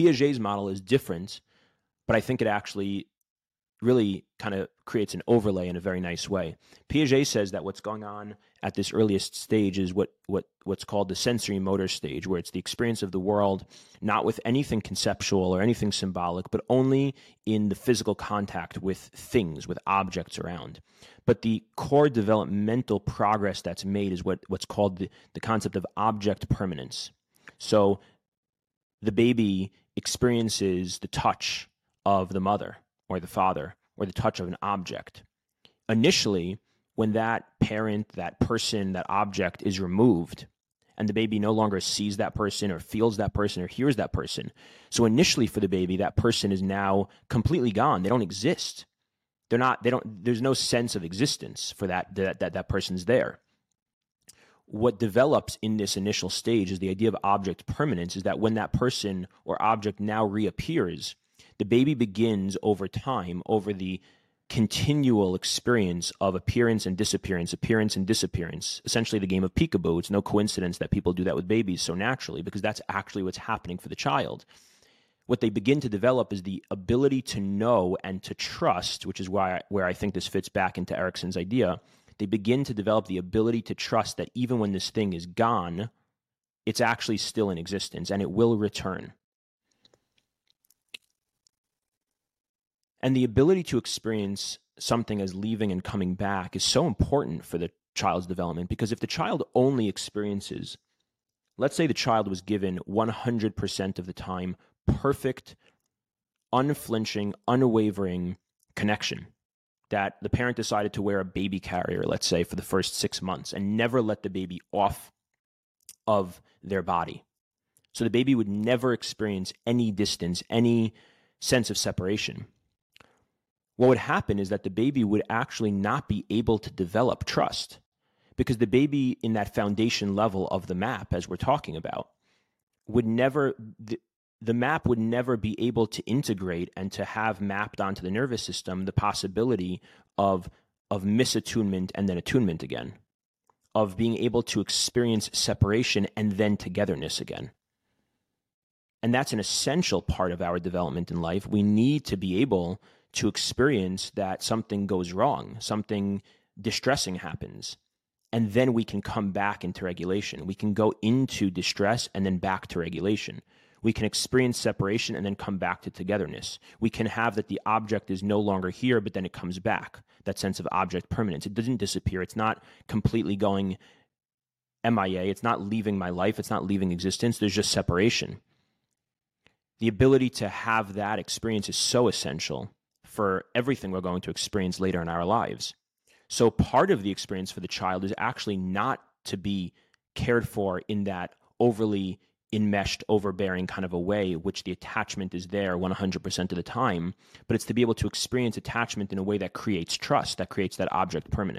Piaget's model is different, but I think it actually really kind of creates an overlay in a very nice way. Piaget says that what's going on at this earliest stage is what, what what's called the sensory motor stage, where it's the experience of the world not with anything conceptual or anything symbolic, but only in the physical contact with things, with objects around. But the core developmental progress that's made is what, what's called the, the concept of object permanence. So the baby experiences the touch of the mother or the father or the touch of an object. Initially, when that parent, that person, that object is removed, and the baby no longer sees that person or feels that person or hears that person. So initially for the baby, that person is now completely gone. They don't exist. They're not, they don't, there's no sense of existence for that, that, that, that person's there. What develops in this initial stage is the idea of object permanence is that when that person or object now reappears, the baby begins over time, over the continual experience of appearance and disappearance, appearance and disappearance, essentially the game of peekaboo. It's no coincidence that people do that with babies so naturally because that's actually what's happening for the child. What they begin to develop is the ability to know and to trust, which is why where I think this fits back into Erikson's idea. They begin to develop the ability to trust that even when this thing is gone, it's actually still in existence and it will return. And the ability to experience something as leaving and coming back is so important for the child's development because if the child only experiences, let's say the child was given 100% of the time perfect, unflinching, unwavering connection, that the parent decided to wear a baby carrier, let's say, for the first six months and never let the baby off of their body. So the baby would never experience any distance, any sense of separation what would happen is that the baby would actually not be able to develop trust because the baby in that foundation level of the map as we're talking about would never the map would never be able to integrate and to have mapped onto the nervous system the possibility of of misattunement and then attunement again of being able to experience separation and then togetherness again and that's an essential part of our development in life we need to be able to experience that something goes wrong, something distressing happens. And then we can come back into regulation. We can go into distress and then back to regulation. We can experience separation and then come back to togetherness. We can have that the object is no longer here, but then it comes back. That sense of object permanence. It doesn't disappear. It's not completely going MIA. It's not leaving my life. It's not leaving existence. There's just separation. The ability to have that experience is so essential for everything we're going to experience later in our lives. So, part of the experience for the child is actually not to be cared for in that overly enmeshed, overbearing kind of a way, which the attachment is there 100% of the time, but it's to be able to experience attachment in a way that creates trust, that creates that object permanence.